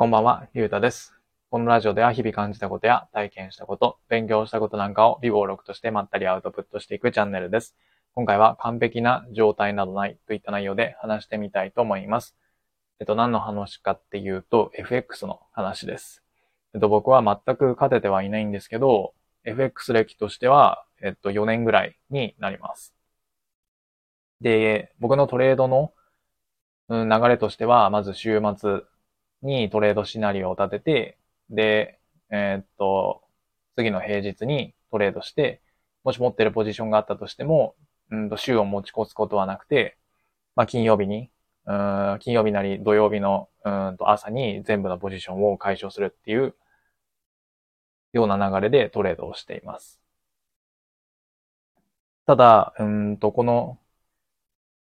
こんばんは、ゆうたです。このラジオでは日々感じたことや体験したこと、勉強したことなんかを微暴録としてまったりアウトプットしていくチャンネルです。今回は完璧な状態などないといった内容で話してみたいと思います。えっと、何の話かっていうと、FX の話です。えっと、僕は全く勝ててはいないんですけど、FX 歴としては、えっと、4年ぐらいになります。で、僕のトレードの流れとしては、まず週末にトレードシナリオを立てて、で、えーっと、次の平日にトレードして、もし持ってるポジションがあったとしても、うんと週を持ち越すことはなくて、まあ、金曜日に、うん金曜日なり土曜日のうんと朝に全部のポジションを解消するっていうような流れでトレードをしています。ただ、うんと、この、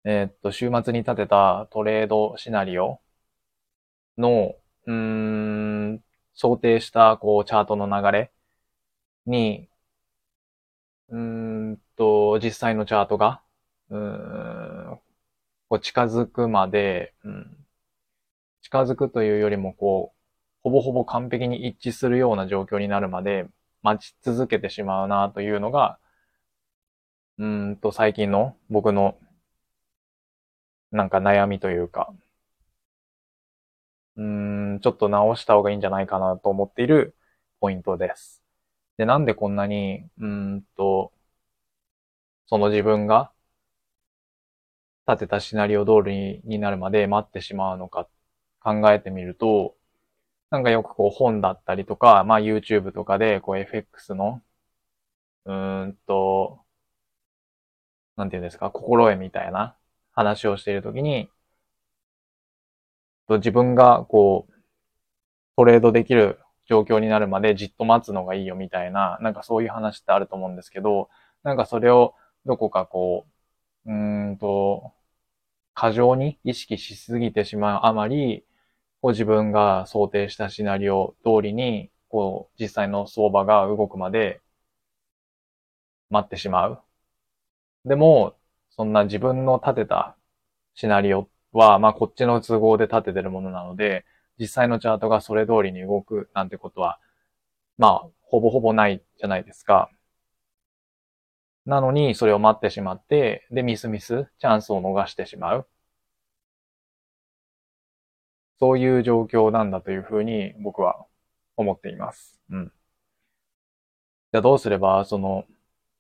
えーっと、週末に立てたトレードシナリオの、うん、想定した、こう、チャートの流れに、うんと、実際のチャートが、うん、こう近づくまで、うん、近づくというよりも、こう、ほぼほぼ完璧に一致するような状況になるまで待ち続けてしまうなというのが、うんと、最近の僕のなんか悩みというか、うん、ちょっと直した方がいいんじゃないかなと思っているポイントです。で、なんでこんなに、うんと、その自分が立てたシナリオ通りになるまで待ってしまうのか考えてみると、なんかよくこう本だったりとか、まあ YouTube とかでこう FX の、うーんと、なんていうんですか、心得みたいな話をしているときに、と自分がこう、トレードできる状況になるまでじっと待つのがいいよみたいな、なんかそういう話ってあると思うんですけど、なんかそれをどこかこう、うんと、過剰に意識しすぎてしまうあまり、こう自分が想定したシナリオ通りに、こう実際の相場が動くまで待ってしまう。でも、そんな自分の立てたシナリオっは、まあこっちの都合で立ててるものなので、実際のチャートがそれ通りに動くなんてことは、まあ、ほぼほぼないじゃないですか。なのに、それを待ってしまって、で、ミスミス、チャンスを逃してしまう。そういう状況なんだというふうに僕は思っています。うん。じゃあどうすれば、その、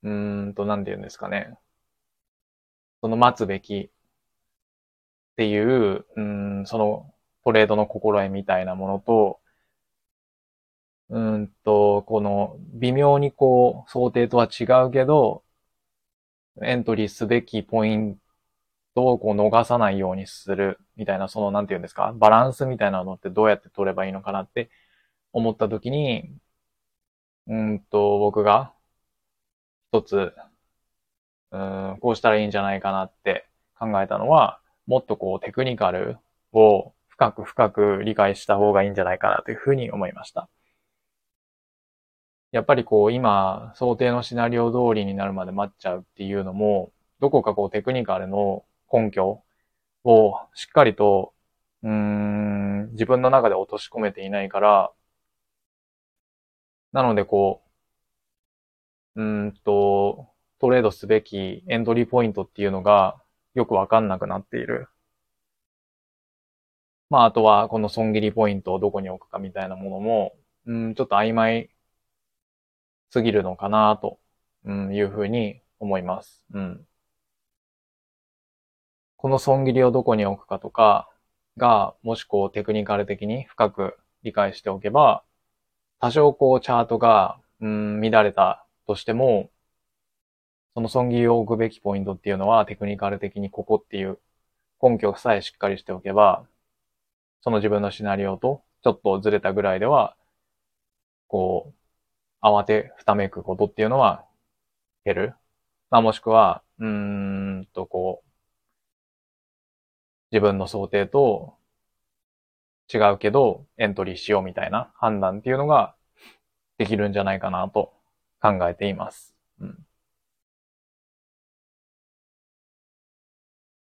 うーんと、なんて言うんですかね。その待つべきっていう、うん、そのトレードの心得みたいなものと、うんと、この微妙にこう想定とは違うけど、エントリーすべきポイントをこう逃さないようにするみたいな、そのなんて言うんですか、バランスみたいなのってどうやって取ればいいのかなって思ったときに、うんと、僕が一つ、うん、こうしたらいいんじゃないかなって考えたのは、もっとこうテクニカルを深く深く理解した方がいいんじゃないかなというふうに思いました。やっぱりこう今想定のシナリオ通りになるまで待っちゃうっていうのも、どこかこうテクニカルの根拠をしっかりと、うん、自分の中で落とし込めていないから、なのでこう、うんと、トレードすべきエントリーポイントっていうのがよくわかんなくなっている。まあ、あとは、この損切りポイントをどこに置くかみたいなものも、うん、ちょっと曖昧すぎるのかなと、うん、いうふうに思います。うん。この損切りをどこに置くかとかが、もしこうテクニカル的に深く理解しておけば、多少こうチャートが、うん、乱れたとしても、その損切りを置くべきポイントっていうのはテクニカル的にここっていう根拠さえしっかりしておけば、その自分のシナリオとちょっとずれたぐらいでは、こう、慌てふためくことっていうのは減る。まあもしくは、うーんとこう、自分の想定と違うけどエントリーしようみたいな判断っていうのができるんじゃないかなと考えています。うん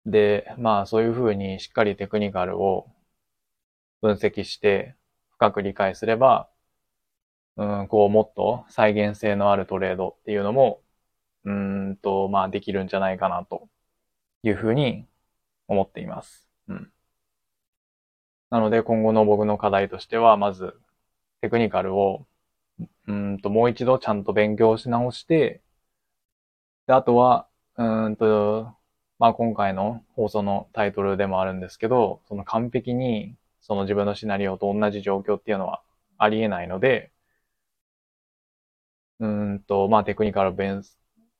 で、まあそういうふうにしっかりテクニカルを分析して、深く理解すれば、うん、こう、もっと再現性のあるトレードっていうのも、うんと、まあ、できるんじゃないかなというふうに思っています。うん。なので、今後の僕の課題としては、まず、テクニカルを、うんと、もう一度ちゃんと勉強し直して、で、あとは、うんと、まあ今回の放送のタイトルでもあるんですけど、その完璧にその自分のシナリオと同じ状況っていうのはありえないので、うんと、まあテクニカルベンス、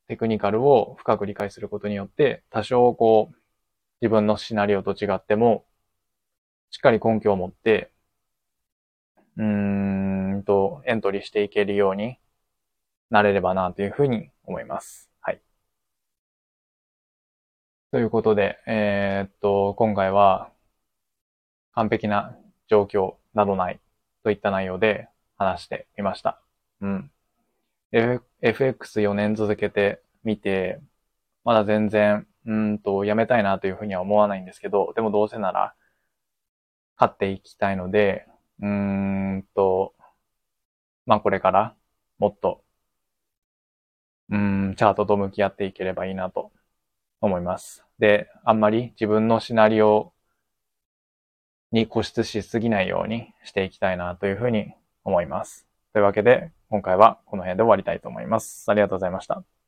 テクニカルを深く理解することによって、多少こう、自分のシナリオと違っても、しっかり根拠を持って、うーんと、エントリーしていけるようになれればなというふうに思います。ということで、えー、っと、今回は完璧な状況などないといった内容で話してみました。うん。FX4 年続けてみて、まだ全然、うんと、やめたいなというふうには思わないんですけど、でもどうせなら、勝っていきたいので、うーんと、まあこれからもっと、うん、チャートと向き合っていければいいなと思います。で、あんまり自分のシナリオに固執しすぎないようにしていきたいなというふうに思います。というわけで、今回はこの辺で終わりたいと思います。ありがとうございました。